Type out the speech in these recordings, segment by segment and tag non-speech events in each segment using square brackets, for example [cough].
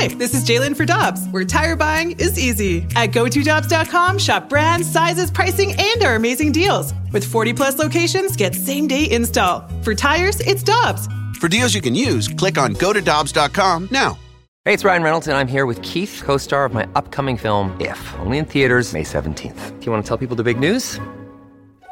Hi, this is Jalen for Dobbs, where tire buying is easy. At GoToDobbs.com, shop brands, sizes, pricing, and our amazing deals. With 40 plus locations, get same day install. For tires, it's Dobbs. For deals you can use, click on GoToDobbs.com now. Hey, it's Ryan Reynolds, and I'm here with Keith, co star of my upcoming film, If, only in theaters, May 17th. Do you want to tell people the big news?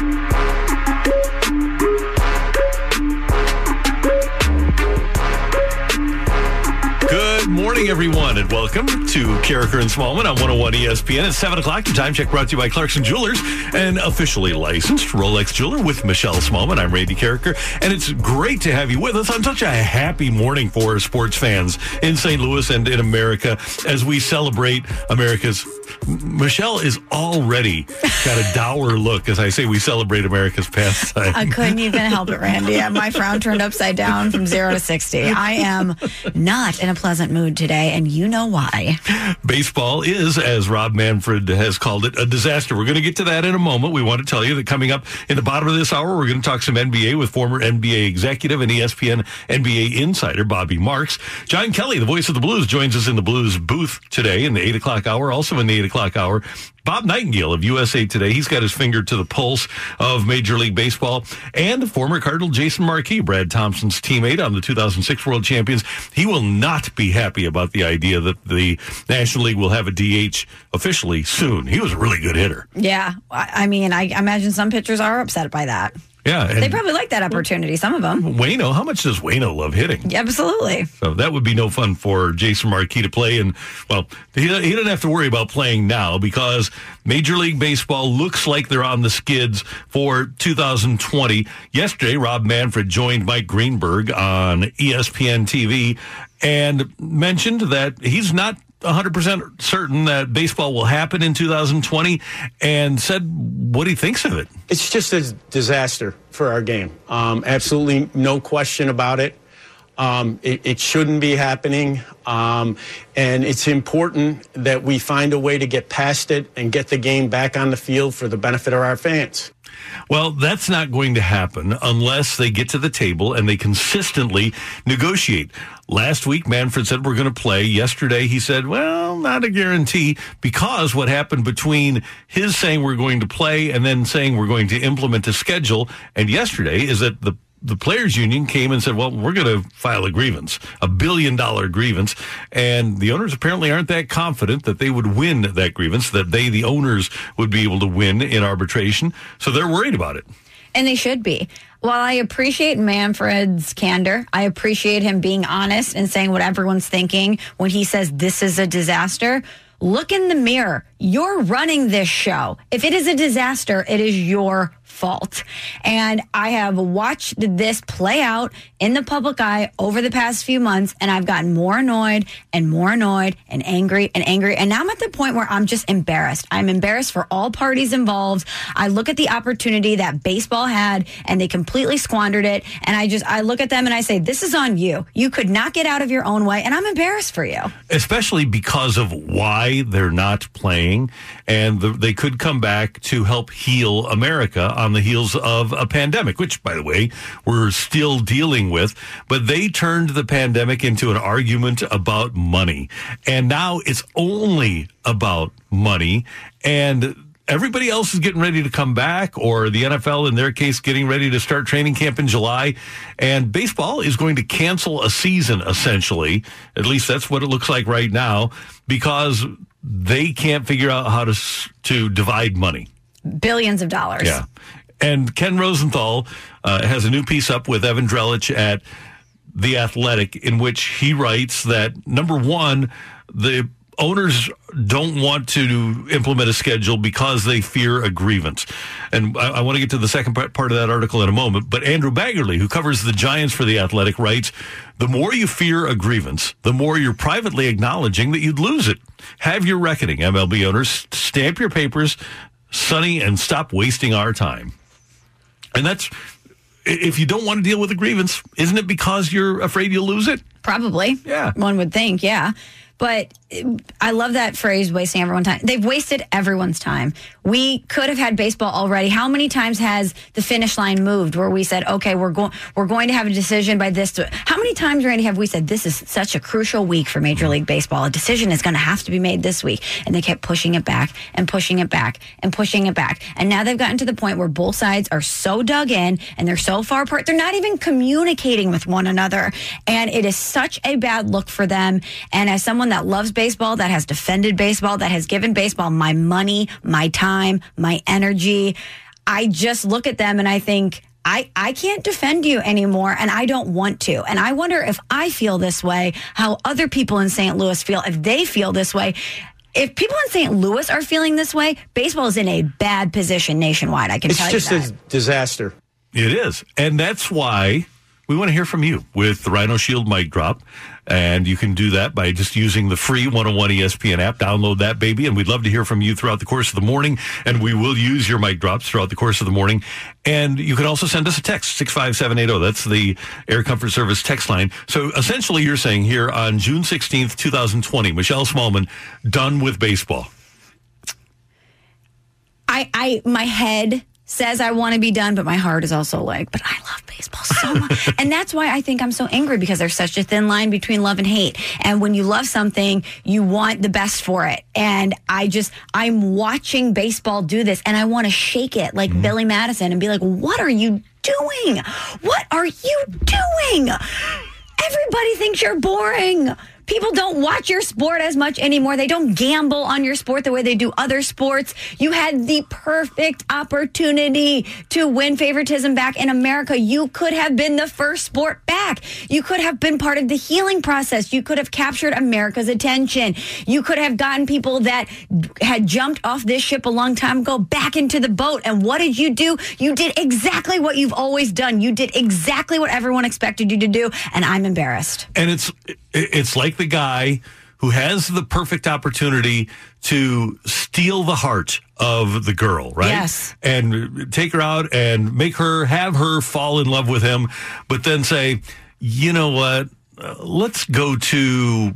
Good morning, everyone, and welcome to Carricker and Smallman on 101 ESPN. at 7 o'clock. Your time check brought to you by Clarkson Jewelers, an officially licensed Rolex jeweler with Michelle Smallman. I'm Randy Carricker, and it's great to have you with us on such a happy morning for sports fans in St. Louis and in America as we celebrate America's. Michelle is already got a dour look as I say we celebrate America's pastime. I couldn't even help it, Randy. My frown turned upside down from zero to 60. I am not in a pleasant mood today, and you know why. Baseball is, as Rob Manfred has called it, a disaster. We're going to get to that in a moment. We want to tell you that coming up in the bottom of this hour, we're going to talk some NBA with former NBA executive and ESPN NBA insider Bobby Marks. John Kelly, the voice of the Blues, joins us in the Blues booth today in the 8 o'clock hour. Also in the 8 o'clock hour, Bob Nightingale of USA Today. He's got his finger to the pulse of Major League Baseball. And former Cardinal Jason Marquis, Brad Thompson's teammate on the 2006 World Champions. He will not be happy about the idea that the National League will have a DH officially soon. He was a really good hitter. Yeah. I mean, I imagine some pitchers are upset by that. Yeah. They probably like that opportunity, some of them. Waino, how much does Waino love hitting? Absolutely. So that would be no fun for Jason Marquis to play. And, well, he, he doesn't have to worry about playing now because Major League Baseball looks like they're on the skids for 2020. Yesterday, Rob Manfred joined Mike Greenberg on ESPN TV and mentioned that he's not 100% certain that baseball will happen in 2020 and said what he thinks of it. It's just a disaster for our game. Um, absolutely no question about it. Um, it, it shouldn't be happening. Um, and it's important that we find a way to get past it and get the game back on the field for the benefit of our fans. Well, that's not going to happen unless they get to the table and they consistently negotiate. Last week, Manfred said we're going to play. Yesterday, he said, well, not a guarantee because what happened between his saying we're going to play and then saying we're going to implement a schedule and yesterday is that the the players union came and said, well, we're going to file a grievance, a billion dollar grievance. And the owners apparently aren't that confident that they would win that grievance, that they, the owners, would be able to win in arbitration. So they're worried about it. And they should be. While I appreciate Manfred's candor, I appreciate him being honest and saying what everyone's thinking when he says this is a disaster. Look in the mirror. You're running this show. If it is a disaster, it is your fault. And I have watched this play out in the public eye over the past few months, and I've gotten more annoyed and more annoyed and angry and angry. And now I'm at the point where I'm just embarrassed. I'm embarrassed for all parties involved. I look at the opportunity that baseball had and they completely squandered it. And I just, I look at them and I say, this is on you. You could not get out of your own way. And I'm embarrassed for you. especially because of why they're not playing, and the, they could come back to help heal America on the heels of a pandemic, which, by the way, we're still dealing with. But they turned the pandemic into an argument about money, and now it's only about money and. Everybody else is getting ready to come back, or the NFL, in their case, getting ready to start training camp in July. And baseball is going to cancel a season, essentially. At least that's what it looks like right now, because they can't figure out how to to divide money. Billions of dollars. Yeah. And Ken Rosenthal uh, has a new piece up with Evan Drellich at The Athletic, in which he writes that number one, the owners don't want to implement a schedule because they fear a grievance. And I, I want to get to the second part, of that article in a moment. But Andrew Baggarly, who covers the Giants for the Athletic, writes, the more you fear a grievance, the more you're privately acknowledging that you'd lose it. Have your reckoning, MLB owners. Stamp your papers, Sonny, and stop wasting our time. And that's if you don't want to deal with a grievance, isn't it because you're afraid you'll lose it? Probably. Yeah. One would think, yeah. But uh, I love that phrase, wasting everyone's time. They've wasted everyone's time. We could have had baseball already. How many times has the finish line moved where we said, okay, we're going, we're going to have a decision by this? How many times, Randy, have we said this is such a crucial week for Major League Baseball? A decision is going to have to be made this week. And they kept pushing it back and pushing it back and pushing it back. And now they've gotten to the point where both sides are so dug in and they're so far apart. They're not even communicating with one another. And it is such a bad look for them. And as someone that loves baseball, that has defended baseball, that has given baseball my money, my time, my energy. I just look at them and I think, I, I can't defend you anymore and I don't want to. And I wonder if I feel this way, how other people in St. Louis feel, if they feel this way. If people in St. Louis are feeling this way, baseball is in a bad position nationwide. I can It's tell just a disaster. It is. And that's why we want to hear from you with the Rhino Shield mic drop. And you can do that by just using the free 101 ESPN app. Download that baby. And we'd love to hear from you throughout the course of the morning. And we will use your mic drops throughout the course of the morning. And you can also send us a text, 65780. That's the Air Comfort Service text line. So essentially, you're saying here on June 16th, 2020, Michelle Smallman, done with baseball. I, I, my head says I want to be done, but my heart is also like, but I love baseball so much. [laughs] and that's why I think I'm so angry because there's such a thin line between love and hate. And when you love something, you want the best for it. And I just, I'm watching baseball do this and I want to shake it like mm-hmm. Billy Madison and be like, what are you doing? What are you doing? Everybody thinks you're boring. People don't watch your sport as much anymore. They don't gamble on your sport the way they do other sports. You had the perfect opportunity to win favoritism back in America. You could have been the first sport back. You could have been part of the healing process. You could have captured America's attention. You could have gotten people that had jumped off this ship a long time ago back into the boat. And what did you do? You did exactly what you've always done. You did exactly what everyone expected you to do. And I'm embarrassed. and it's it's like the guy who has the perfect opportunity to steal the heart of the girl, right? Yes. And take her out and make her have her fall in love with him, but then say, you know what? Uh, let's go to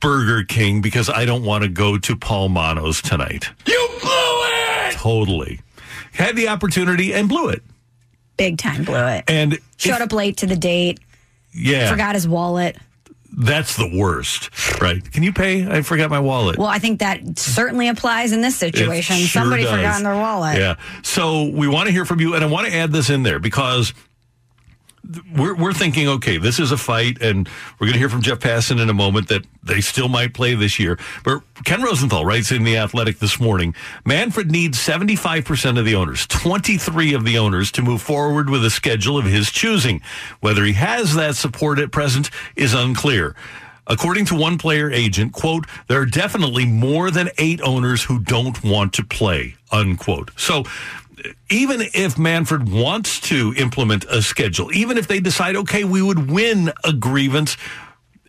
Burger King because I don't want to go to Paul Manno's tonight. You blew it! Totally. Had the opportunity and blew it. Big time blew it. And Showed if- up late to the date, yeah, forgot his wallet. That's the worst, right? Can you pay? I forgot my wallet. Well, I think that certainly applies in this situation. Sure Somebody does. forgot their wallet. Yeah. So we want to hear from you, and I want to add this in there because we're we're thinking, okay, this is a fight, and we're going to hear from Jeff Passan in a moment that they still might play this year. But Ken Rosenthal writes in the Athletic this morning: Manfred needs seventy five percent of the owners, twenty three of the owners, to move forward with a schedule of his choosing. Whether he has that support at present is unclear. According to one player agent, quote, there are definitely more than eight owners who don't want to play, unquote. So even if Manfred wants to implement a schedule, even if they decide, okay, we would win a grievance,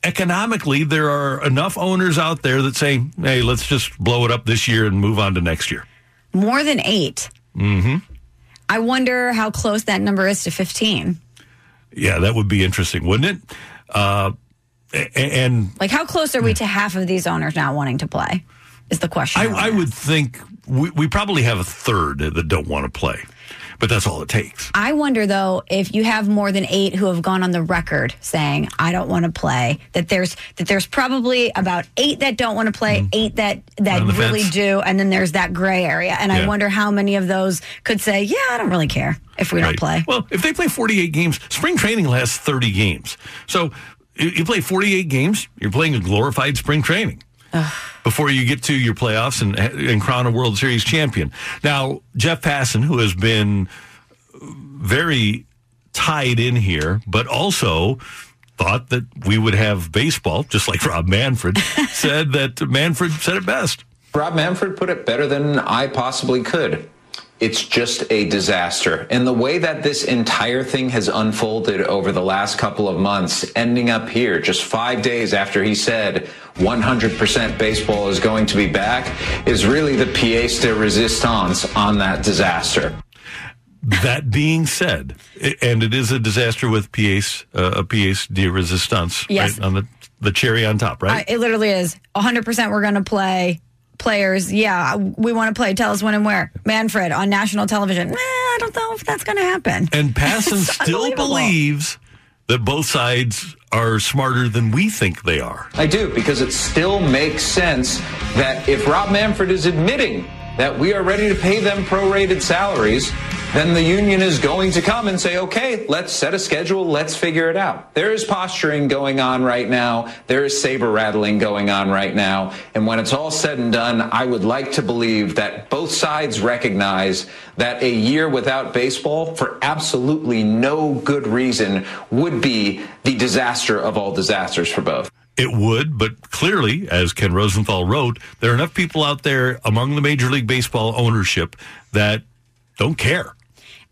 economically, there are enough owners out there that say, hey, let's just blow it up this year and move on to next year. More than 8 Mm-hmm. I wonder how close that number is to 15. Yeah, that would be interesting, wouldn't it? Uh, and Like, how close are we to half of these owners not wanting to play? Is the question. I, I would think we, we probably have a third that don't want to play, but that's all it takes. I wonder though if you have more than eight who have gone on the record saying I don't want to play. That there's that there's probably about eight that don't want to play, mm-hmm. eight that that really fence. do, and then there's that gray area. And I wonder how many of those could say, "Yeah, I don't really care if we don't play." Well, if they play 48 games, spring training lasts 30 games. So you you play 48 games, you're playing a glorified spring training. Before you get to your playoffs and, and crown a World Series champion. Now, Jeff Passan, who has been very tied in here, but also thought that we would have baseball, just like Rob Manfred [laughs] said that Manfred said it best. Rob Manfred put it better than I possibly could. It's just a disaster. And the way that this entire thing has unfolded over the last couple of months, ending up here just five days after he said 100% baseball is going to be back, is really the pièce de resistance on that disaster. That being said, and it is a disaster with pièce, uh, a pièce de resistance, Yes. right? On the, the cherry on top, right? I, it literally is 100% we're going to play players. Yeah, we want to play. Tell us when and where. Manfred on national television. Eh, I don't know if that's going to happen. And [laughs] Passan still believes that both sides are smarter than we think they are. I do, because it still makes sense that if Rob Manfred is admitting that we are ready to pay them prorated salaries, then the union is going to come and say, okay, let's set a schedule, let's figure it out. There is posturing going on right now, there is saber rattling going on right now, and when it's all said and done, I would like to believe that both sides recognize that a year without baseball, for absolutely no good reason, would be the disaster of all disasters for both. It would, but clearly, as Ken Rosenthal wrote, there are enough people out there among the Major League Baseball ownership that don't care.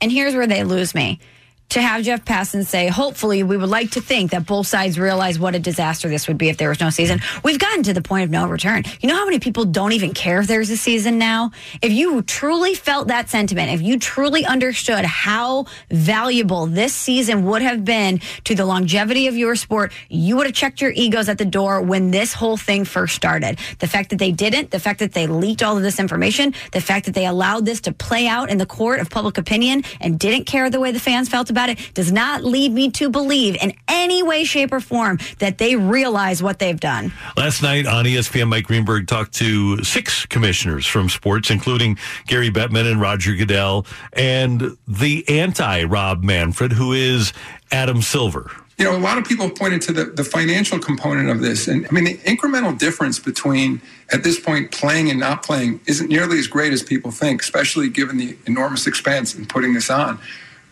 And here's where they lose me. To have Jeff Passan say, hopefully, we would like to think that both sides realize what a disaster this would be if there was no season. We've gotten to the point of no return. You know how many people don't even care if there's a season now? If you truly felt that sentiment, if you truly understood how valuable this season would have been to the longevity of your sport, you would have checked your egos at the door when this whole thing first started. The fact that they didn't, the fact that they leaked all of this information, the fact that they allowed this to play out in the court of public opinion and didn't care the way the fans felt about it does not lead me to believe in any way, shape, or form that they realize what they've done. Last night on ESPN, Mike Greenberg talked to six commissioners from sports, including Gary Bettman and Roger Goodell, and the anti Rob Manfred, who is Adam Silver. You know, a lot of people have pointed to the, the financial component of this. And I mean, the incremental difference between at this point playing and not playing isn't nearly as great as people think, especially given the enormous expense in putting this on.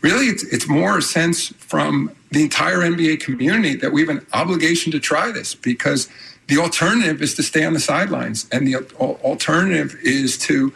Really, it's, it's more a sense from the entire NBA community that we have an obligation to try this because the alternative is to stay on the sidelines. And the alternative is to,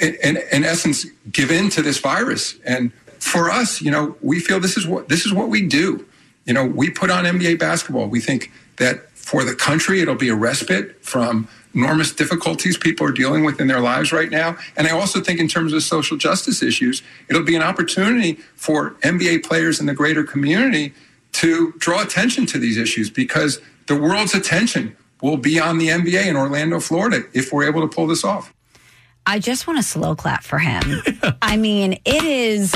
in, in essence, give in to this virus. And for us, you know, we feel this is what this is what we do. You know, we put on NBA basketball. We think that for the country, it'll be a respite from enormous difficulties people are dealing with in their lives right now. And I also think, in terms of social justice issues, it'll be an opportunity for NBA players in the greater community to draw attention to these issues because the world's attention will be on the NBA in Orlando, Florida, if we're able to pull this off. I just want a slow clap for him. [laughs] I mean, it is.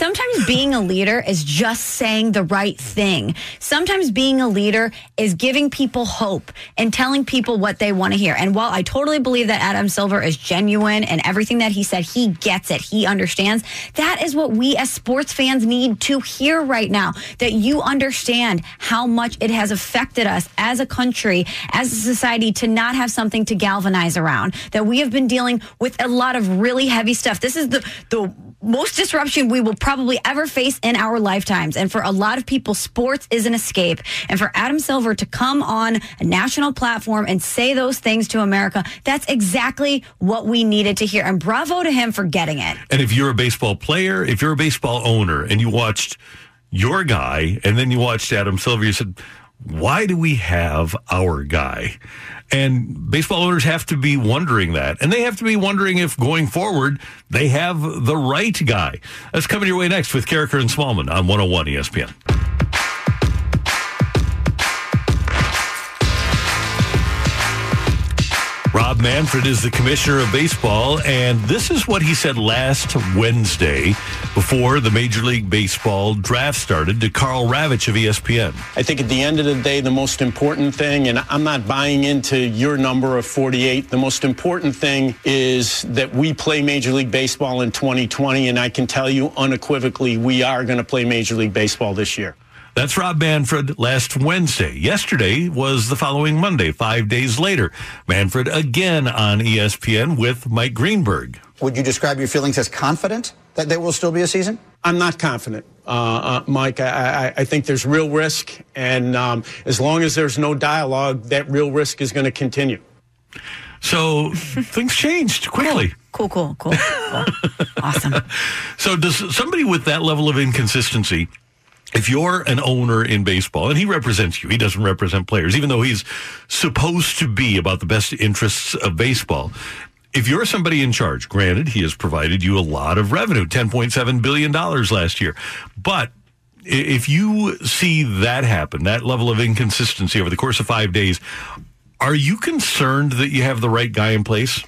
Sometimes being a leader is just saying the right thing. Sometimes being a leader is giving people hope and telling people what they want to hear. And while I totally believe that Adam Silver is genuine and everything that he said, he gets it, he understands. That is what we as sports fans need to hear right now. That you understand how much it has affected us as a country, as a society to not have something to galvanize around. That we have been dealing with a lot of really heavy stuff. This is the, the, most disruption we will probably ever face in our lifetimes. And for a lot of people, sports is an escape. And for Adam Silver to come on a national platform and say those things to America, that's exactly what we needed to hear. And bravo to him for getting it. And if you're a baseball player, if you're a baseball owner and you watched your guy and then you watched Adam Silver, you said, why do we have our guy? And baseball owners have to be wondering that. And they have to be wondering if going forward, they have the right guy. That's coming your way next with Carricker and Smallman on 101 ESPN. Rob Manfred is the commissioner of baseball, and this is what he said last Wednesday before the Major League Baseball draft started to Karl Ravech of ESPN. I think at the end of the day, the most important thing, and I'm not buying into your number of 48, the most important thing is that we play Major League Baseball in 2020, and I can tell you unequivocally, we are going to play Major League Baseball this year. That's Rob Manfred last Wednesday. Yesterday was the following Monday, five days later. Manfred again on ESPN with Mike Greenberg. Would you describe your feelings as confident that there will still be a season? I'm not confident. uh, uh, Mike. I, I, I think there's real risk, and um, as long as there's no dialogue, that real risk is going to continue. So [laughs] things changed quickly. Cool, cool, cool. cool. awesome. [laughs] So does somebody with that level of inconsistency? If you're an owner in baseball and he represents you, he doesn't represent players, even though he's supposed to be about the best interests of baseball. If you're somebody in charge, granted, he has provided you a lot of revenue, $10.7 billion last year. But if you see that happen, that level of inconsistency over the course of five days, are you concerned that you have the right guy in place?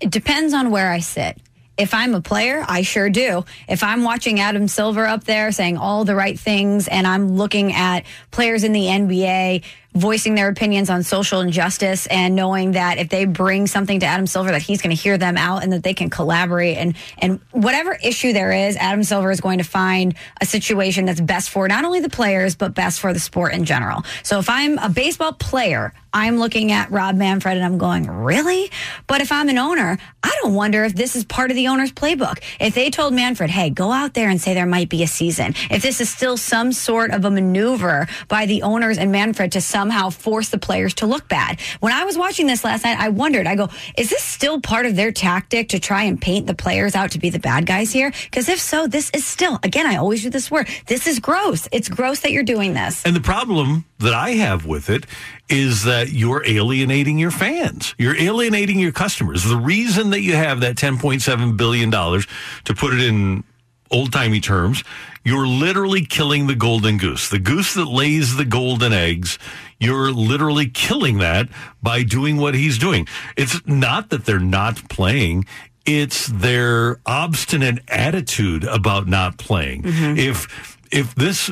It depends on where I sit. If I'm a player, I sure do. If I'm watching Adam Silver up there saying all the right things and I'm looking at players in the NBA voicing their opinions on social injustice and knowing that if they bring something to Adam Silver that he's going to hear them out and that they can collaborate and and whatever issue there is Adam Silver is going to find a situation that's best for not only the players but best for the sport in general. So if I'm a baseball player, I'm looking at Rob Manfred and I'm going, "Really?" But if I'm an owner, I don't wonder if this is part of the owner's playbook. If they told Manfred, "Hey, go out there and say there might be a season." If this is still some sort of a maneuver by the owners and Manfred to some somehow force the players to look bad. When I was watching this last night, I wondered, I go, is this still part of their tactic to try and paint the players out to be the bad guys here? Because if so, this is still, again, I always use this word, this is gross. It's gross that you're doing this. And the problem that I have with it is that you're alienating your fans. You're alienating your customers. The reason that you have that $10.7 billion, to put it in old timey terms, you're literally killing the golden goose. The goose that lays the golden eggs you're literally killing that by doing what he's doing. It's not that they're not playing. It's their obstinate attitude about not playing. Mm-hmm. If, if this,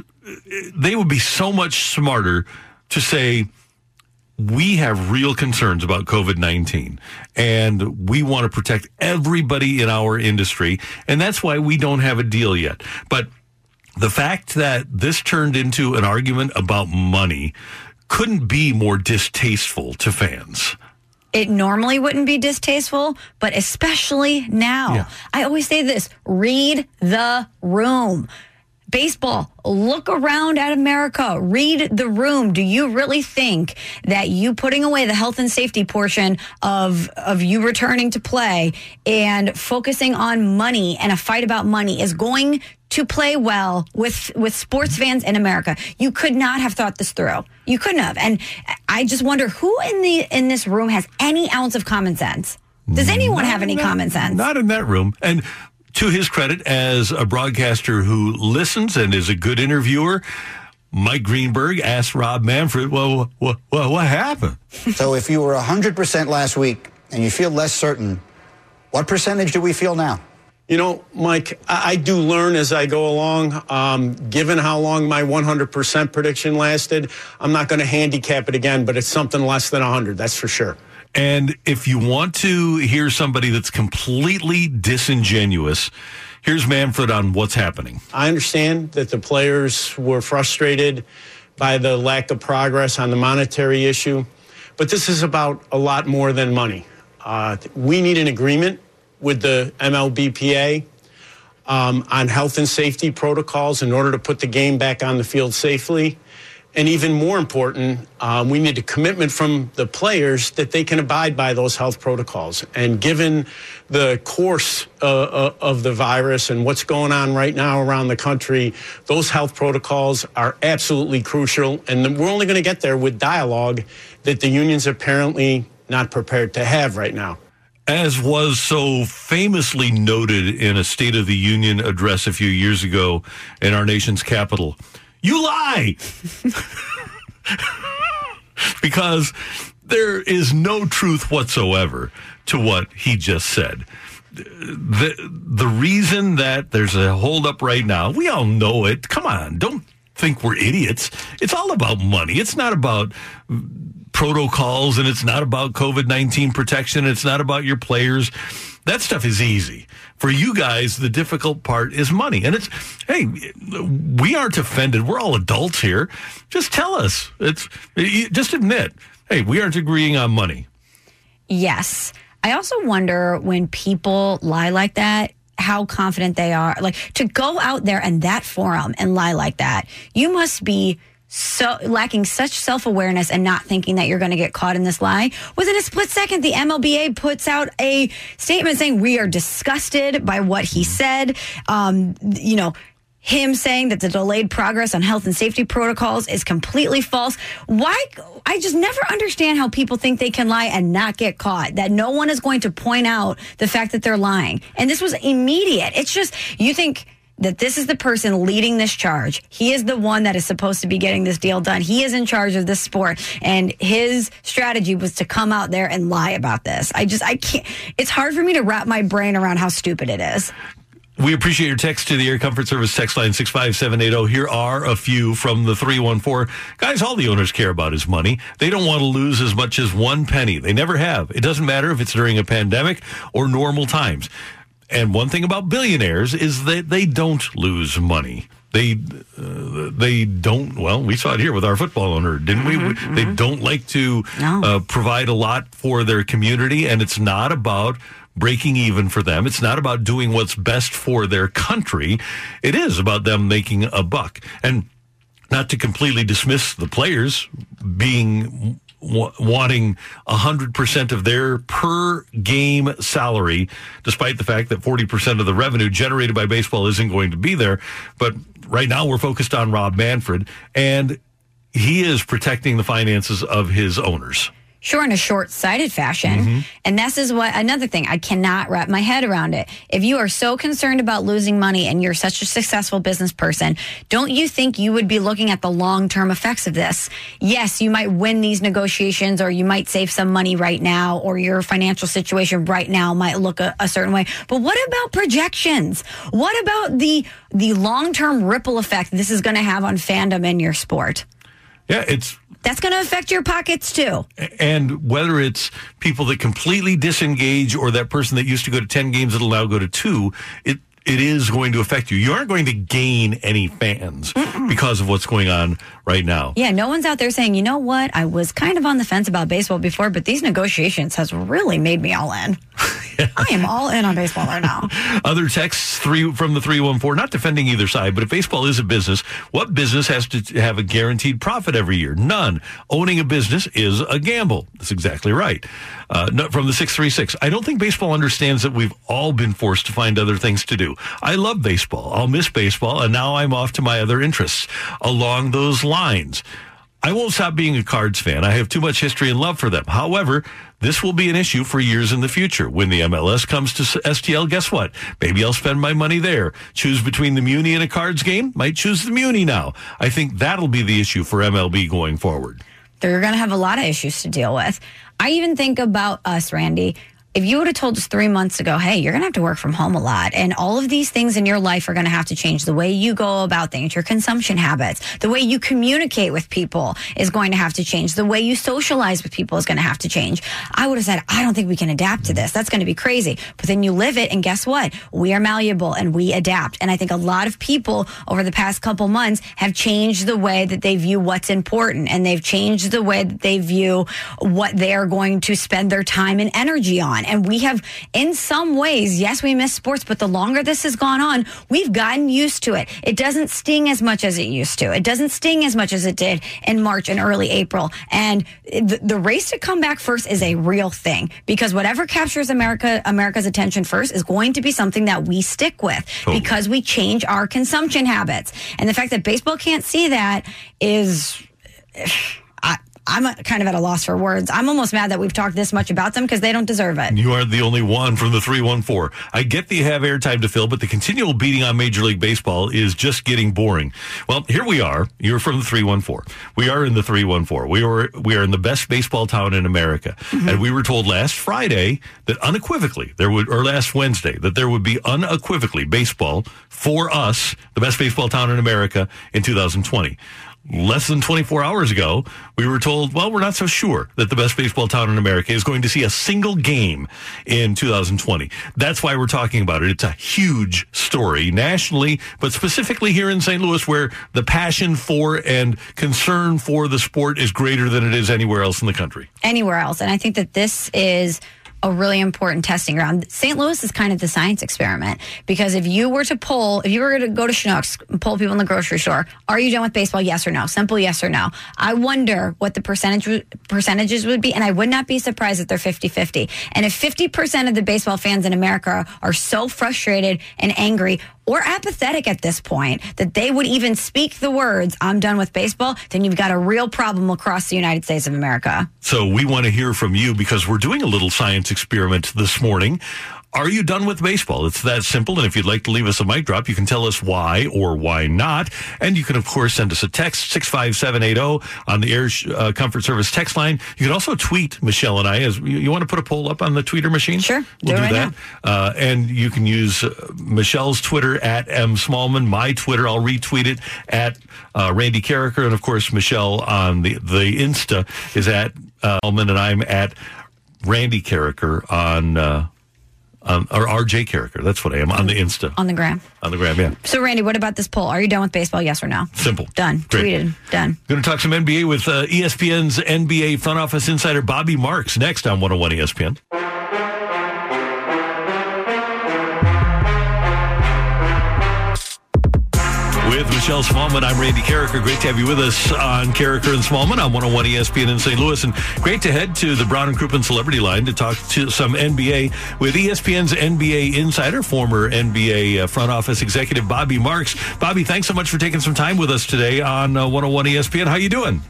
they would be so much smarter to say, we have real concerns about COVID 19 and we want to protect everybody in our industry. And that's why we don't have a deal yet. But the fact that this turned into an argument about money couldn't be more distasteful to fans. It normally wouldn't be distasteful, but especially now. Yeah. I always say this read the room. Baseball, look around at America, read the room. Do you really think that you putting away the health and safety portion of, of you returning to play and focusing on money and a fight about money is going to play well with with sports fans in America. You could not have thought this through. You couldn't have. And I just wonder who in the in this room has any ounce of common sense. Does anyone not have any common sense? Not in that room. And to his credit, as a broadcaster who listens and is a good interviewer, Mike Greenberg asked Rob Manfred, "Well, what, what, what happened?" So, if you were hundred percent last week and you feel less certain, what percentage do we feel now? You know, Mike, I, do learn as I go along. Um, given how long my 100% prediction lasted, I'm not going to handicap it again, but it's something less than 100, that's for sure. And if you want to hear somebody that's completely disingenuous, here's Manfred on what's happening. I understand that the players were frustrated by the lack of progress on the monetary issue, but this is about a lot more than money. Uh, we need an agreement with the MLBPA um, on health and safety protocols in order to put the game back on the field safely. And even more important, um, we need a commitment from the players that they can abide by those health protocols. And given the course uh, uh, of the virus and what's going on right now around the country, those health protocols are absolutely crucial. And we're only going to get there with dialogue that the unions apparently not prepared to have right now as was so famously noted in a State of the Union address a few years ago in our nation's capital. You lie! [laughs] because there is no truth whatsoever to what he just said. The, the reason that there's a holdup right now, we all know it. Come on, don't think we're idiots. It's all about money. It's not about protocols and it's not about COVID 19 protection. It's not about your players. That stuff is easy. For you guys, the difficult part is money. And it's, hey, we aren't offended. We're all adults here. Just tell us. It's, just admit, hey, we aren't agreeing on money. Yes. I also wonder when people lie like that, how confident they are. Like to go out there and that forum and lie like that, you must be so lacking such self awareness and not thinking that you're going to get caught in this lie. Within a split second, the MLBA puts out a statement saying we are disgusted by what he said. Um, you know, him saying that the delayed progress on health and safety protocols is completely false. Why? I just never understand how people think they can lie and not get caught, that no one is going to point out the fact that they're lying. And this was immediate. It's just, you think, that this is the person leading this charge. He is the one that is supposed to be getting this deal done. He is in charge of this sport. And his strategy was to come out there and lie about this. I just, I can't, it's hard for me to wrap my brain around how stupid it is. We appreciate your text to the Air Comfort Service text line 65780. Here are a few from the 314. Guys, all the owners care about is money. They don't want to lose as much as one penny. They never have. It doesn't matter if it's during a pandemic or normal times. And one thing about billionaires is that they don't lose money. They uh, they don't. Well, we saw it here with our football owner, didn't we? Mm-hmm, They don't like to uh, provide a lot for their community, and it's not about breaking even for them. It's not about doing what's best for their country. It is about them making a buck. And not to completely dismiss the players being w- wanting 100% of their per game salary, despite the fact that 40% of the revenue generated by baseball isn't going to be there. But right now we're focused on Rob Manfred, and he is protecting the finances of his owners. Sure, in a short sighted fashion. Mm-hmm. And this is what another thing, I cannot wrap my head around it. If you are so concerned about losing money and you're such a successful business person, don't you think you would be looking at the long term effects of this? Yes, you might win these negotiations or you might save some money right now or your financial situation right now might look a, a certain way. But what about projections? What about the, the long term ripple effect this is going to have on fandom in your sport? Yeah, it's That's going to affect your pockets too. and whether it's people that completely disengage or that person that used to go to 10 games that'll now go to two, it it is going to affect you. You aren't going to gain any fans because of what's going on right now. Yeah, no one's out there saying, you know what, I was kind of on the fence about baseball before, but these negotiations has really made me all in. [laughs] I am all in on baseball right now. [laughs] Other texts three from the 314, not defending either side, but if baseball is a business, what business has to have a guaranteed profit every year? None. Owning a business is a gamble. That's exactly right. Uh, from the 636, I don't think baseball understands that we've all been forced to find other things to do. I love baseball. I'll miss baseball, and now I'm off to my other interests along those lines. I won't stop being a Cards fan. I have too much history and love for them. However, this will be an issue for years in the future. When the MLS comes to STL, guess what? Maybe I'll spend my money there. Choose between the Muni and a Cards game? Might choose the Muni now. I think that'll be the issue for MLB going forward. They're going to have a lot of issues to deal with. I even think about us, Randy. If you would have told us three months ago, hey, you're going to have to work from home a lot, and all of these things in your life are going to have to change. The way you go about things, your consumption habits, the way you communicate with people is going to have to change. The way you socialize with people is going to have to change. I would have said, I don't think we can adapt to this. That's going to be crazy. But then you live it, and guess what? We are malleable and we adapt. And I think a lot of people over the past couple months have changed the way that they view what's important, and they've changed the way that they view what they are going to spend their time and energy on. And we have, in some ways, yes, we miss sports, but the longer this has gone on, we've gotten used to it. It doesn't sting as much as it used to. It doesn't sting as much as it did in March and early April. And the, the race to come back first is a real thing because whatever captures America, America's attention first is going to be something that we stick with Totally. because we change our consumption habits. And the fact that baseball can't see that is [sighs] I'm kind of at a loss for words. I'm almost mad that we've talked this much about them because they don't deserve it. You aren't the only one from the 314. I get that you have airtime to fill, but the continual beating on Major League Baseball is just getting boring. Well, here we are. You're from the 314. We are in the 314. We are, we are in the best baseball town in America. Mm-hmm. And we were told last Friday that unequivocally there would, or last Wednesday, that there would be unequivocally baseball for us, the best baseball town in America in 2020 less than 24 hours ago, we were told, well, we're not so sure that the best baseball town in America is going to see a single game in 2020. That's why we're talking about it. It's a huge story nationally, but specifically here in St. Louis, where the passion for and concern for the sport is greater than it is anywhere else in the country. Anywhere else. And I think that this is a really important testing ground. St. Louis is kind of the science experiment because if you were to poll, if you were to go to and poll people in the grocery store, are you done with baseball? Yes or no? Simple yes or no. I wonder what the percentage percentages would be, and I would not be surprised if they're 50 50. And if 50% of the baseball fans in America are so frustrated and angry or apathetic at this point that they would even speak the words, I'm done with baseball, then you've got a real problem across the United States of America. So we want to hear from you because we're doing a little science experiment this morning. Are you done with baseball? It's that simple. And if you'd like to leave us a mic drop, you can tell us why or why not. And you can, of course, send us a text, 65780 on the Air uh, Comfort Service text line. You can also tweet Michelle and I. As you, you want to put a poll up on the tweeter machine? Sure. We'll do, do, that. Uh, and you can use uh, Michelle's Twitter at M Smallman, my Twitter. I'll retweet it at uh, Randy Carricker. And, of course, Michelle on the, the Insta is at uh, Smallman, and I'm at Randy Carricker on uh, um, or RJ Carricker. That's what I am on the Insta. On the gram. On the gram, yeah. So, Randy, what about this poll? Are you done with baseball? Yes or no? Simple. Done. Great. Tweeted. Done. Going to talk some NBA with uh, ESPN's NBA front office insider Bobby Marks next on 101 ESPN. With Michelle Smallman, I'm Randy Carricker. Great to have you with us on Carricker and Smallman on 101 ESPN in St. Louis. And great to head to the Brown and Crouppen Celebrity Line to talk to some NBA with ESPN's NBA insider, former NBA uh, front office executive Bobby Marks. Bobby, thanks so much for taking some time with us today on uh, 101 ESPN. How are you doing?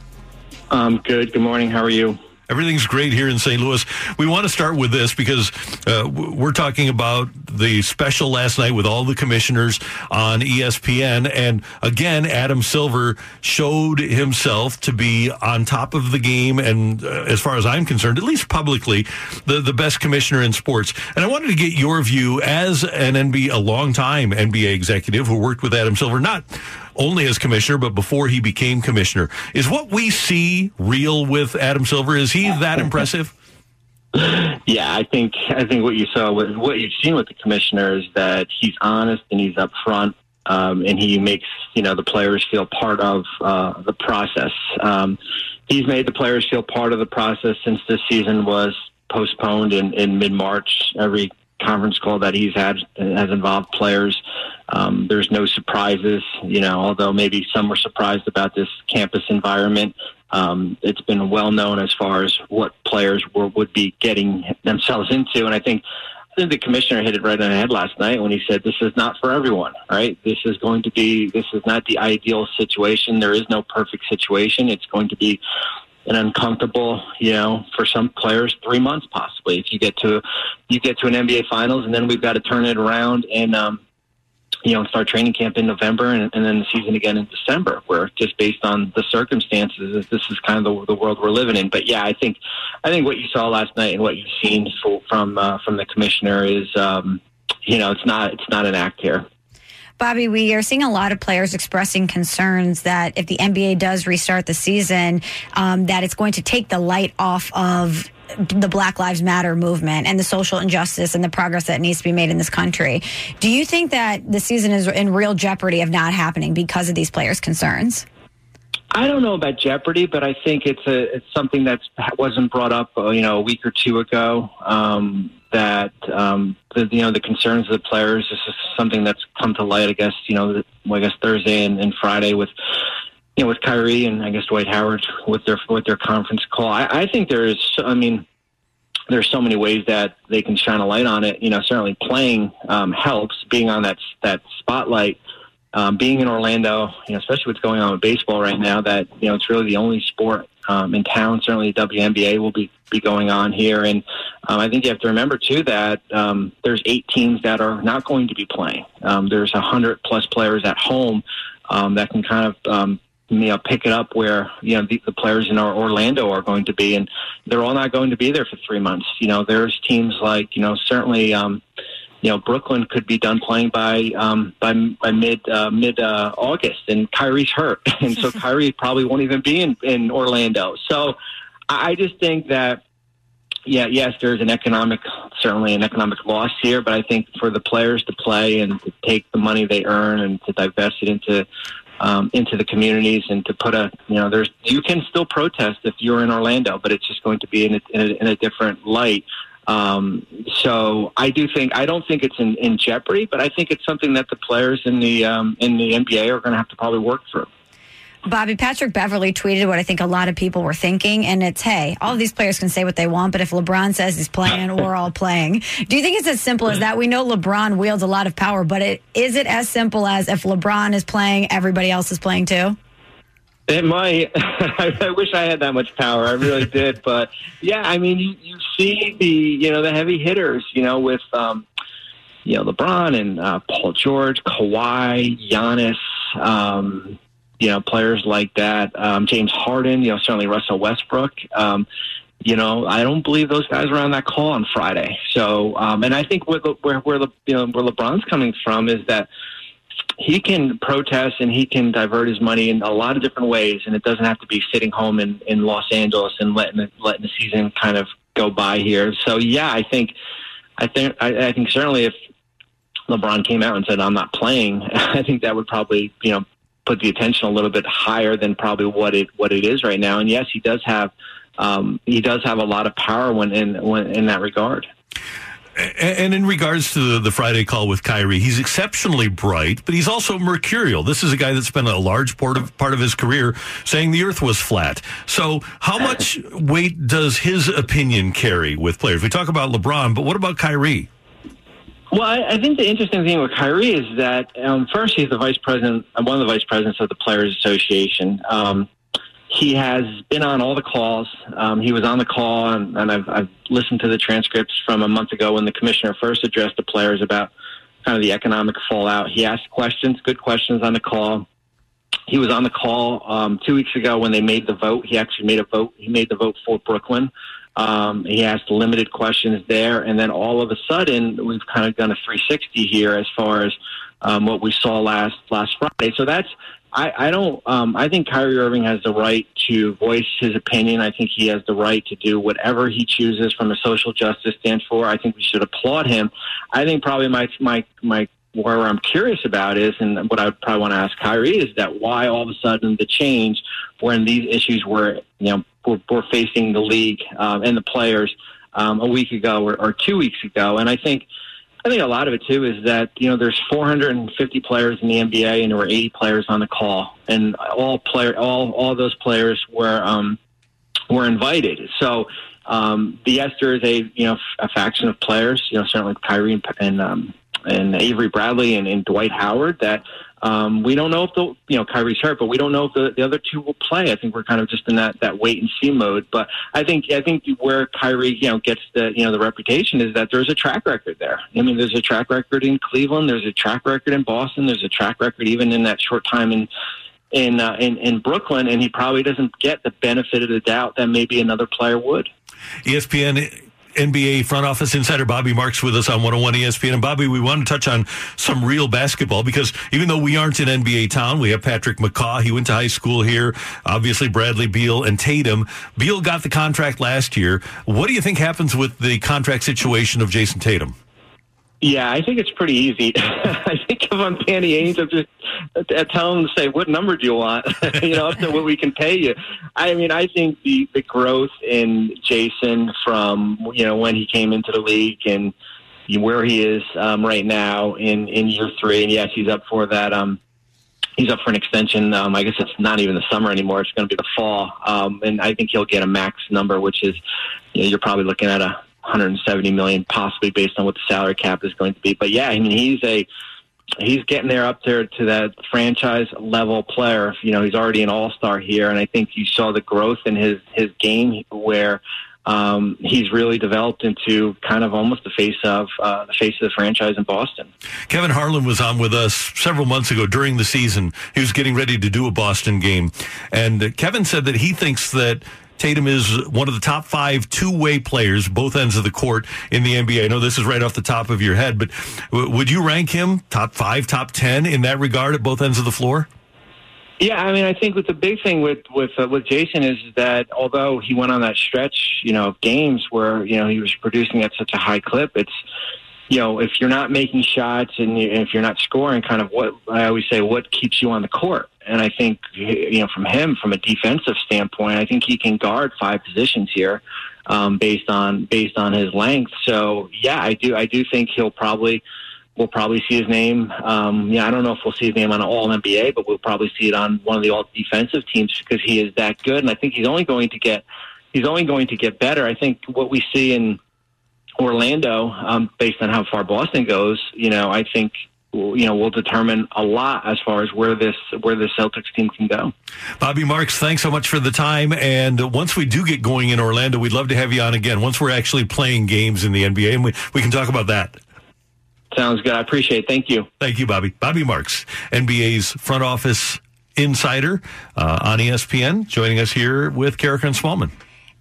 Um, good. Good morning. How are you? Everything's great here in St. Louis. We want to start with this because uh, we're talking about the special last night with all the commissioners on ESPN. And again, Adam Silver showed himself to be on top of the game. And uh, as far as I'm concerned, at least publicly, the, the best commissioner in sports. And I wanted to get your view as an NBA, a long time NBA executive who worked with Adam Silver, not only as commissioner, but before he became commissioner. Is what we see real with Adam Silver? Is he that impressive? Yeah, I think I think what you saw, with, what you've seen with the commissioner is that he's honest and he's upfront, um, and he makes you know the players feel part of uh, the process. Um, he's made the players feel part of the process since this season was postponed in, in mid March. Every conference call that he's had has involved players. Um, there's no surprises, you know, although maybe some were surprised about this campus environment. Um, it's been well known as far as what players were, would be getting themselves into. And I think, I think the commissioner hit it right on the head last night when he said, this is not for everyone, right? This is going to be, this is not the ideal situation. There is no perfect situation. It's going to be an uncomfortable, you know, for some players, three months possibly. If you get to you get to an NBA Finals, and then we've got to turn it around and um, you know start training camp in November, and, and then the season again in December. Where just based on the circumstances, this is kind of the, the world we're living in. But yeah, I think I think what you saw last night and what you've seen from uh, from the commissioner is, um, you know, it's not it's not an act here. Bobby, we are seeing a lot of players expressing concerns that if the NBA does restart the season, um, that it's going to take the light off of the Black Lives Matter movement and the social injustice and the progress that needs to be made in this country. Do you think that the season is in real jeopardy of not happening because of these players' concerns? I don't know about jeopardy, but I think it's a it's something that wasn't brought up, uh, you know, a week or two ago. Um, that um, the you know the concerns of the players. This is something that's come to light. I guess you know, I guess Thursday and, and Friday with you know with Kyrie and I guess Dwight Howard with their with their conference call. I, I think there is. I mean, there's so many ways that they can shine a light on it. You know, certainly playing um, helps. Being on that that spotlight. Um, being in Orlando, you know, especially what's going on with baseball right now, that you know it's really the only sport um, in town. Certainly, WNBA will be be going on here, and um, I think you have to remember too that um, there's eight teams that are not going to be playing. Um, there's a hundred plus players at home um, that can kind of um, you know pick it up where you know the, the players in our Orlando are going to be, and they're all not going to be there for three months. You know, there's teams like you know certainly. Um, you know, Brooklyn could be done playing by um, by, by mid uh, mid uh, August, and Kyrie's hurt, [laughs] and so [laughs] Kyrie probably won't even be in, in Orlando. So I just think that, yeah, yes, there's an economic, certainly an economic loss here, but I think for the players to play and to take the money they earn and to divest it into um, into the communities and to put a, you know, there's you can still protest if you're in Orlando, but it's just going to be in a, in a, in a different light. Um, so I do think I don't think it's in, in jeopardy, but I think it's something that the players in the um, in the NBA are going to have to probably work through. Bobby Patrick Beverley tweeted what I think a lot of people were thinking, and it's hey, all these players can say what they want, but if LeBron says he's playing, we're all playing. Do you think it's as simple as that? We know LeBron wields a lot of power, but it, is it as simple as if LeBron is playing, everybody else is playing too? It might. [laughs] I wish I had that much power. I really did, [laughs] but yeah, I mean, you, you see the you know the heavy hitters, you know, with um, you know LeBron and uh, Paul George, Kawhi, Giannis. Um, you know, players like that. Um, James Harden, you know, certainly Russell Westbrook. Um, you know, I don't believe those guys were on that call on Friday. So, um, and I think where, where, where, Le, you know, where LeBron's coming from is that he can protest and he can divert his money in a lot of different ways, and it doesn't have to be sitting home in, in Los Angeles and letting the, letting the season kind of go by here. So, yeah, I think, I think, I, I think certainly if LeBron came out and said, "I'm not playing," [laughs] I think that would probably, you know, put the attention a little bit higher than probably what it what it is right now. And yes, he does have um, he does have a lot of power when in when in that regard. And in regards to the, Friday call with Kyrie, he's exceptionally bright, but he's also mercurial. This is a guy that spent a large part of, part of his career saying the earth was flat. So, how much [laughs] weight does his opinion carry with players? We talk about LeBron, but what about Kyrie? Well, I, I think the interesting thing with Kyrie is that um, first he's the vice president, uh, one of the vice presidents of the Players Association. Um, he has been on all the calls. Um, he was on the call, and, and I've, I've listened to the transcripts from a month ago when the commissioner first addressed the players about kind of the economic fallout. He asked questions, good questions on the call. He was on the call um, two weeks ago when they made the vote. He actually made a vote. He made the vote for Brooklyn. Um, he asked limited questions there, and then all of a sudden, we've kind of done a 360 here as far as um, what we saw last last Friday. So that's I, I don't um, I think Kyrie Irving has the right to voice his opinion. I think he has the right to do whatever he chooses from a social justice stand for. I think we should applaud him. I think probably my my my where I'm curious about is, and what I would probably want to ask Kyrie is that why all of a sudden the change when these issues were, you know, were, were facing the league um, and the players um, a week ago or, or two weeks ago, and I think. I think a lot of it too is that you know there's 450 players in the NBA and there were 80 players on the call, and all player all all those players were um, were invited. So um, the Esther is a you know a faction of players, you know certainly Kyrie and, and um, and Avery Bradley and, and Dwight Howard that um, we don't know if the you know Kyrie's hurt, but we don't know if the, the other two will play. I think we're kind of just in that that wait and see mode. But I think I think where Kyrie you know gets the you know the reputation is that there's a track record there. I mean, there's a track record in Cleveland, there's a track record in Boston, there's a track record even in that short time in in uh, in, in Brooklyn, and he probably doesn't get the benefit of the doubt that maybe another player would. ESPN NBA front office insider Bobby Marks with us on 101 ESPN. And Bobby, we want to touch on some real basketball because even though we aren't in NBA town, we have Patrick McCaw. He went to high school here. Obviously, Bradley Beal and Tatum. Beal got the contract last year. What do you think happens with the contract situation of Jayson Tatum? Yeah, I think it's pretty easy. [laughs] I think if I'm Danny Ainge, I'm just uh, tell him to say, what number do you want? [laughs] you know, up to what we can pay you. I mean, I think the, the growth in Jayson from, you know, when he came into the league and where he is um, right now in, in year three, and yes, he's up for that, um, he's up for an extension. Um, I guess it's not even the summer anymore. It's going to be the fall. Um, and I think he'll get a max number, which is, you know, you're probably looking at a 170 million, possibly based on what the salary cap is going to be. But yeah, I mean, he's a he's getting there up there to that franchise level player. You know, he's already an all star here, and I think you saw the growth in his his game where. Um, he's really developed into kind of almost the face of uh, the face of the franchise in Boston. Kevin Harlan was on with us several months ago during the season. He was getting ready to do a Boston game, and Kevin said that he thinks that Tatum is one of the top five two-way players, both ends of the court in the NBA. I know this is right off the top of your head, but w- would you rank him top five, top ten in that regard at both ends of the floor? Yeah, I mean, I think with the big thing with with uh, with Jayson is that although he went on that stretch, you know, of games where you know he was producing at such a high clip, it's you know, if you're not making shots and you, if you're not scoring, kind of what I always say, what keeps you on the court? And I think, you know, from him, from a defensive standpoint, I think he can guard five positions here. um, based on based on his length. So yeah, I do I do think he'll probably we'll probably see his name. Um, yeah, I don't know if we'll see his name on All NBA, but we'll probably see it on one of the All Defensive teams because he is that good, and I think he's only going to get he's only going to get better. I think what we see in Orlando, um, based on how far Boston goes, you know, I think you know will determine a lot as far as where this where the Celtics team can go. Bobby Marks, thanks so much for the time. And once we do get going in Orlando, we'd love to have you on again. Once we're actually playing games in the NBA, and we, we can talk about that. Sounds good. I appreciate it. Thank you. Thank you, Bobby. Bobby Marks, NBA's front office insider uh, on ESPN, joining us here with Karraker and Smallman.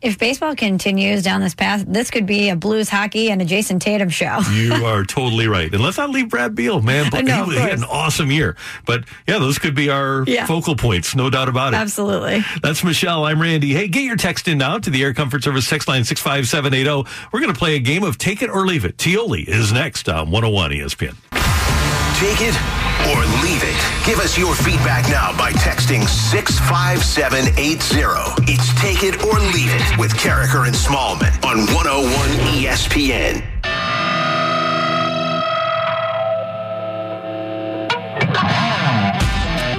If baseball continues down this path, this could be a Blues hockey and a Jayson Tatum show. you [laughs] are totally right. And let's not leave Brad Beal, man. But No, he, he had an awesome year. But yeah, those could be our Yeah. focal points, no doubt about it. Absolutely. That's Michelle. I'm Randy. Hey, get your text in now to the Air Comfort Service text line 65780. oh. We're going to play a game of Take It or Leave It. Tioli is next on 101 ESPN. Take it or leave it. Give us your feedback now by texting 65780. It's Take It or Leave It with Karraker and Smallman on 101 ESPN.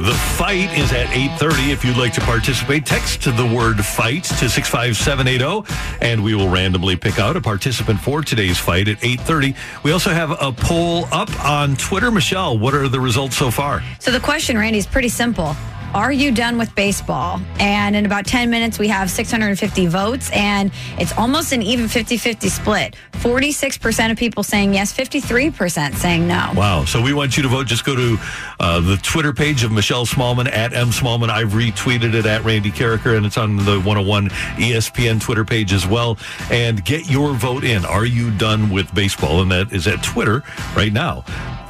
The fight is at 8.30. If you'd like to participate, text the word fight to 65780, oh, and we will randomly pick out a participant for today's fight at 8.30. We also have a poll up on Twitter. Michelle, what are the results so far? So the question, Randy, is pretty simple. Are you done with baseball? And in about 10 minutes, we have 650 votes, and it's almost an even 50 50 split. 46% of people saying yes, 53% saying no. Wow. So we want you to vote. Just go to uh, the Twitter page of Michelle Smallman at M Smallman. I've retweeted it at Randy Karraker, and it's on the 101 ESPN Twitter page as well. And get your vote in. Are you done with baseball? And that is at Twitter right now.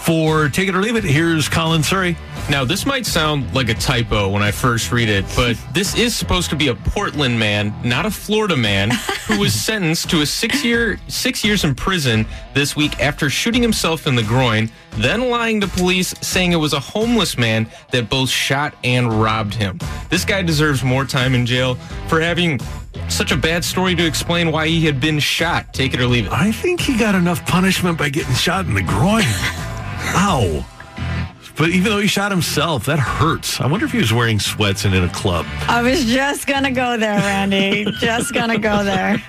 For Take It or Leave It, here's Colin Surrey. Now, this might sound like a typo when I first read it, but [laughs] this is supposed to be a Portland man, not a Florida man, who was [laughs] sentenced to a six year six years in prison this week after shooting himself in the groin, then lying to police saying it was a homeless man that both shot and robbed him. This guy deserves more time in jail for having such a bad story to explain why he had been shot. Take it or leave it. I think he got enough punishment by getting shot in the groin. [laughs] Ow. But even though he shot himself, that hurts. I wonder if he was wearing sweats and in a club. I was just going to go there, Randy. [laughs] just going to go there.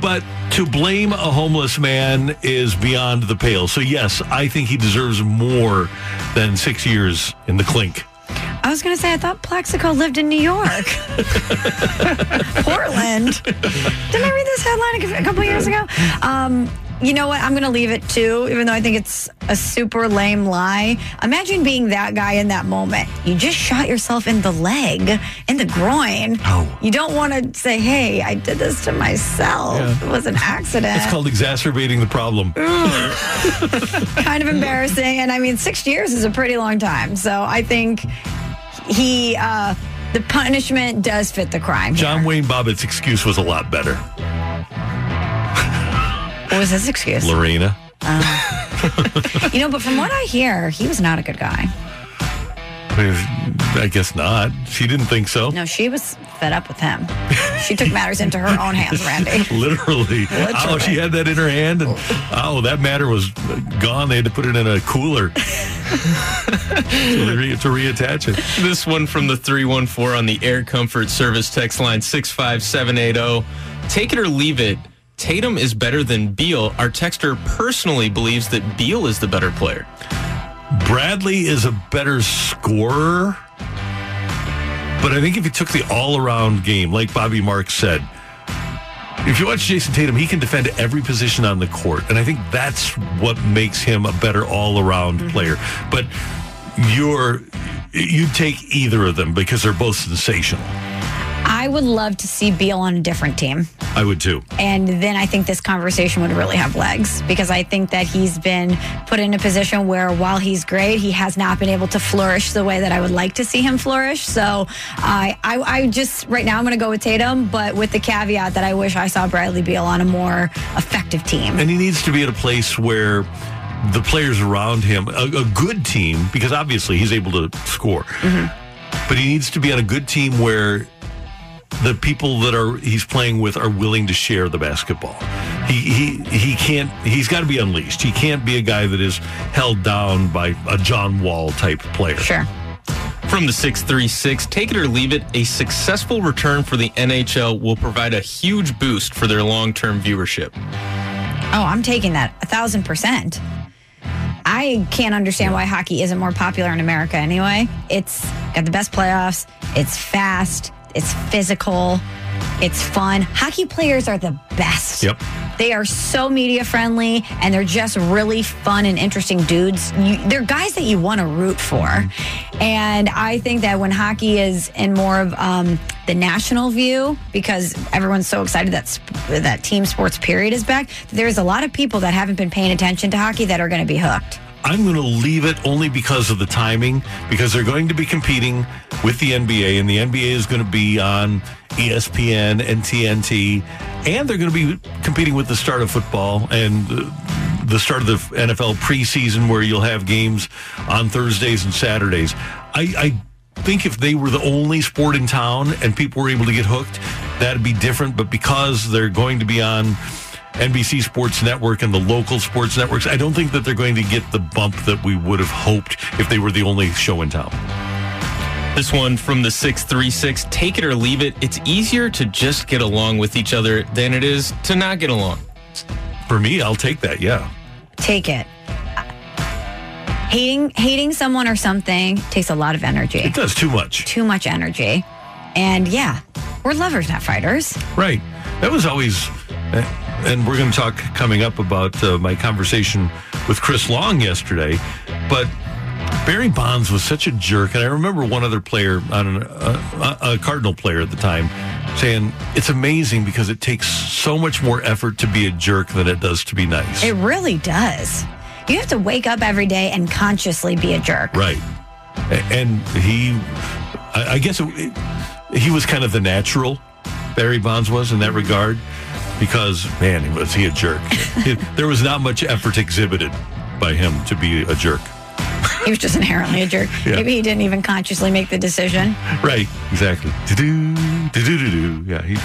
But to blame a homeless man is beyond the pale. So, yes, I think he deserves more than six years in the clink. I was going to say, I thought Plaxico lived in New York. [laughs] Portland. Didn't I read this headline a couple years ago? Um, you know what? I'm going to leave it too, even though I think it's a super lame lie. Imagine being that guy in that moment. You just shot yourself in the leg, in the groin. Oh. You don't want to say, hey, I did this to myself. Yeah. It was an accident. It's called exacerbating the problem. [laughs] kind of embarrassing. And I mean, six years is a pretty long time. So I think he, uh, the punishment does fit the crime. John Wayne Bobbitt's excuse was a lot better. What was his excuse? Lorena. Um, [laughs] you know, but from what I hear, he was not a good guy. I guess not. She didn't think so. No, she was fed up with him. She took matters into her own hands, Randy. [laughs] Literally. Oh, she had that in her hand, and oh, that matter was gone. They had to put it in a cooler [laughs] to, re- to reattach it. This one from the 314 on the Air Comfort Service text line 65780. oh. Take it or leave it. Tatum is better than Beal. Our texter personally believes that Beal is the better player. Bradley is a better scorer, but I think if you took the all-around game, like Bobby Marks said, if you watch Jayson Tatum, he can defend every position on the court, and I think that's what makes him a better all-around mm-hmm. player. But you're you take either of them because they're both sensational. I would love to see Beal on a different team. I would too. And then I think this conversation would really have legs because I think that he's been put in a position where while he's great, he has not been able to flourish the way that I would like to see him flourish. So I, I, I just, right now, I'm going to go with Tatum, but with the caveat that I wish I saw Bradley Beal on a more effective team. And he needs to be at a place where the players around him, a, a good team, because obviously he's able to score, mm-hmm. but he needs to be on a good team where the people that are he's playing with are willing to share the basketball. He he he can't. He's got to be unleashed. He can't be a guy that is held down by a John Wall type player. Sure. From the 636, take it or leave it, a successful return for the NHL will provide a huge boost for their long term viewership. Oh, I'm taking that a thousand percent. I can't understand why hockey isn't more popular in America anyway. It's got the best playoffs, it's fast, it's physical, it's fun. Hockey players are the best. Yep. They are so media friendly and they're just really fun and interesting dudes. You, they're guys that you want to root for. And I think that when hockey is in more of um, the national view, because everyone's so excited that sp- that team sports period is back, there's a lot of people that haven't been paying attention to hockey that are going to be hooked. I'm going to leave it only because of the timing, because they're going to be competing with the NBA, and the NBA is going to be on ESPN and TNT, and they're going to be competing with the start of football and the start of the NFL preseason, where you'll have games on Thursdays and Saturdays. I, I think if they were the only sport in town and people were able to get hooked, that'd be different. But because they're going to be on NBC Sports Network and the local sports networks, I don't think that they're going to get the bump that we would have hoped if they were the only show in town. This one from the 636, take it or leave it. It's easier to just get along with each other than it is to not get along. For me, I'll take that. Yeah. Take it. Hating hating someone or something takes a lot of energy. It does too much. Too much energy. And yeah, we're lovers, not fighters. Right. That was always, uh, and we're going to talk coming up about uh, my conversation with Chris Long yesterday. But Barry Bonds was such a jerk, and I remember one other player, on an, uh, a Cardinal player at the time, saying it's amazing because it takes so much more effort to be a jerk than it does to be nice. It really does. You have to wake up every day and consciously be a jerk. Right. And he, I guess it, it- he was kind of the natural, Barry Bonds was in that regard, because, man, was he a jerk. There was not much effort exhibited by him to be a jerk. He was just inherently a jerk. Yeah. Maybe he didn't even consciously make the decision. Right, exactly. Yeah, he,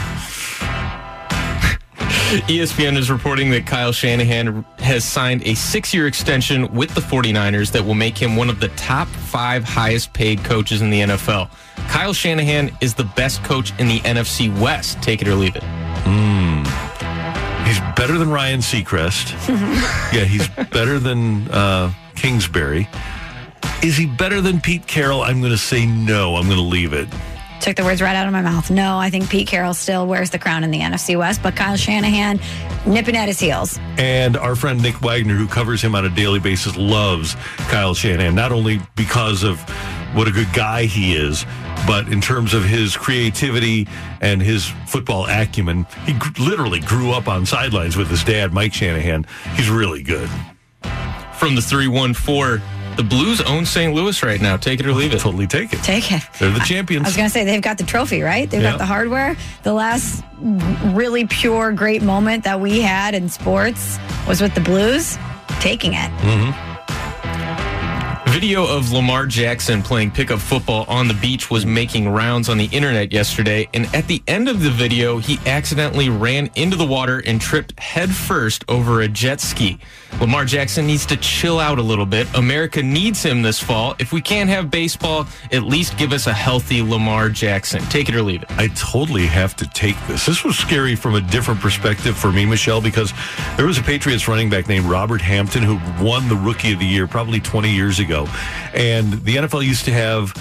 ESPN is reporting that Kyle Shanahan has signed a six year extension with the 49ers that will make him one of the top five highest paid coaches in the NFL. Kyle Shanahan is the best coach in the NFC West. Take it or leave it. He's better than Ryan Seacrest. [laughs] yeah, he's better than uh, Kingsbury. Is he better than Pete Carroll? I'm going to say no. I'm going to leave it. Took the words right out of my mouth. No, I think Pete Carroll still wears the crown in the NFC West, but Kyle Shanahan nipping at his heels. And our friend Nick Wagner, who covers him on a daily basis, loves Kyle Shanahan, not only because of what a good guy he is, but in terms of his creativity and his football acumen. He gr- literally grew up on sidelines with his dad, Mike Shanahan. He's really good. From the 314, the Blues own St. Louis right now. Take it or leave it. Totally take it. Take it. They're the champions. I was going to say they've got the trophy, right? They've Yeah. got the hardware. The last really pure, great moment that we had in sports was with the Blues taking it. Mm-hmm. Video of Lamar Jackson playing pickup football on the beach was making rounds on the internet yesterday, and at the end of the video, he accidentally ran into the water and tripped headfirst over a jet ski. Lamar Jackson needs to chill out a little bit. America needs him this fall. If we can't have baseball, at least give us a healthy Lamar Jackson. Take it or leave it. I totally have to take this. This was scary from a different perspective for me, Michelle, because there was a Patriots running back named Robert Hampton who won the Rookie of the Year probably 20 years ago. And the NFL used to have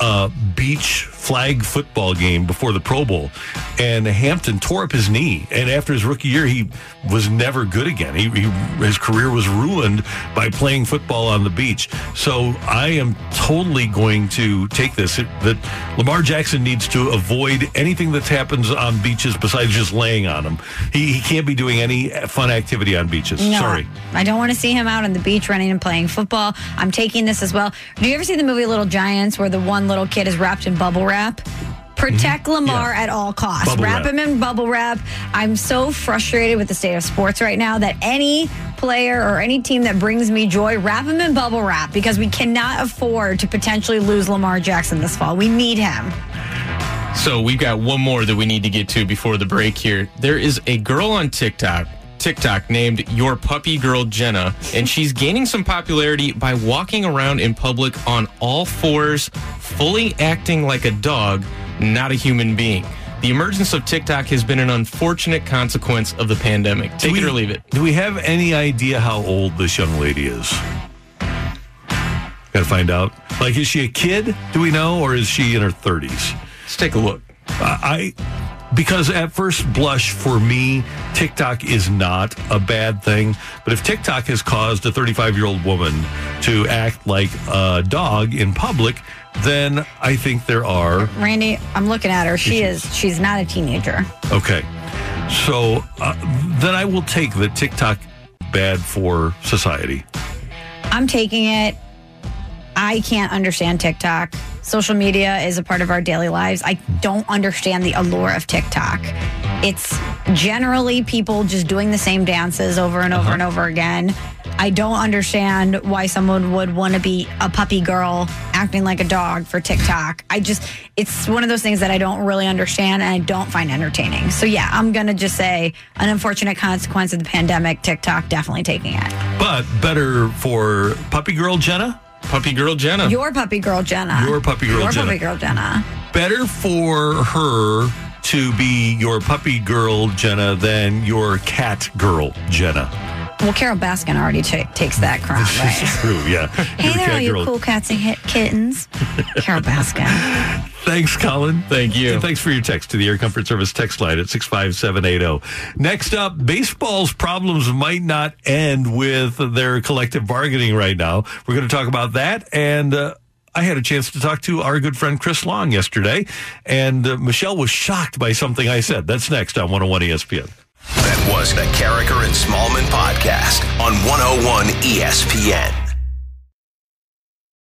a beach flag football game before the Pro Bowl. And Hampton tore up his knee. And after his rookie year, he was never good again. He, he, his career was ruined by playing football on the beach. So I am totally going to take this it, that Lamar Jackson needs to avoid anything that happens on beaches besides just laying on them. He, he can't be doing any fun activity on beaches. No, Sorry. I don't want to see him out on the beach running and playing football. I'm taking this as well. Do you ever see the movie Little Giants where the one little kid is wrapped in bubble wrap? Protect Lamar Mm-hmm. Yeah. at all costs. Bubble wrap wrap. him in bubble wrap. I'm so frustrated with the state of sports right now that any player or any team that brings me joy, wrap him in bubble wrap because we cannot afford to potentially lose Lamar Jackson this fall. We need him. So we've got one more that we need to get to before the break here. There is a girl on TikTok. TikTok named Your Puppy Girl Jenna, and she's gaining some popularity by walking around in public on all fours, fully acting like a dog, not a human being. The emergence of TikTok has been an unfortunate consequence of the pandemic. Take Do it or leave it. Do we have any idea how old this young lady is? Got to find out. Like, is she a kid? Do we know, or is she in her thirties? Let's take a look. I because at first blush for me, TikTok is not a bad thing. But if TikTok has caused a 35 year old woman to act like a dog in public, then I think there are Randy, I'm looking at her. She is. She's not a teenager. Okay. So uh, then I will take the TikTok bad for society. I'm taking it. I can't understand TikTok. Social media is a part of our daily lives. I don't understand the allure of TikTok. It's generally people just doing the same dances over and over and uh-huh. over again. I don't understand why someone would want to be a puppy girl acting like a dog for TikTok. I just, it's one of those things that I don't really understand and I don't find entertaining. So, yeah, I'm going to just say an unfortunate consequence of the pandemic, TikTok definitely taking it. But better for puppy girl Jenna? Puppy girl Jenna. Your puppy girl, Jenna. Your puppy girl, Your Jenna. puppy girl, Jenna. Better for her to be your puppy girl Jenna than your cat girl Jenna. Well, Carole Baskin already ta- takes that crown, This right? is true, yeah. [laughs] Hey there, all you girl. cool cats and hit kittens. Carole Baskin. [laughs] Thanks, Colin. Thank you. And thanks for your text to the Air Comfort Service text line at 65780. Next up, baseball's problems might not end with their collective bargaining right now. We're going to talk about that. And uh, I had a chance to talk to our good friend Chris Long yesterday. And uh, Michelle was shocked by something I said. That's next on 101 ESPN. That was the Karraker and Smallman podcast on 101 ESPN.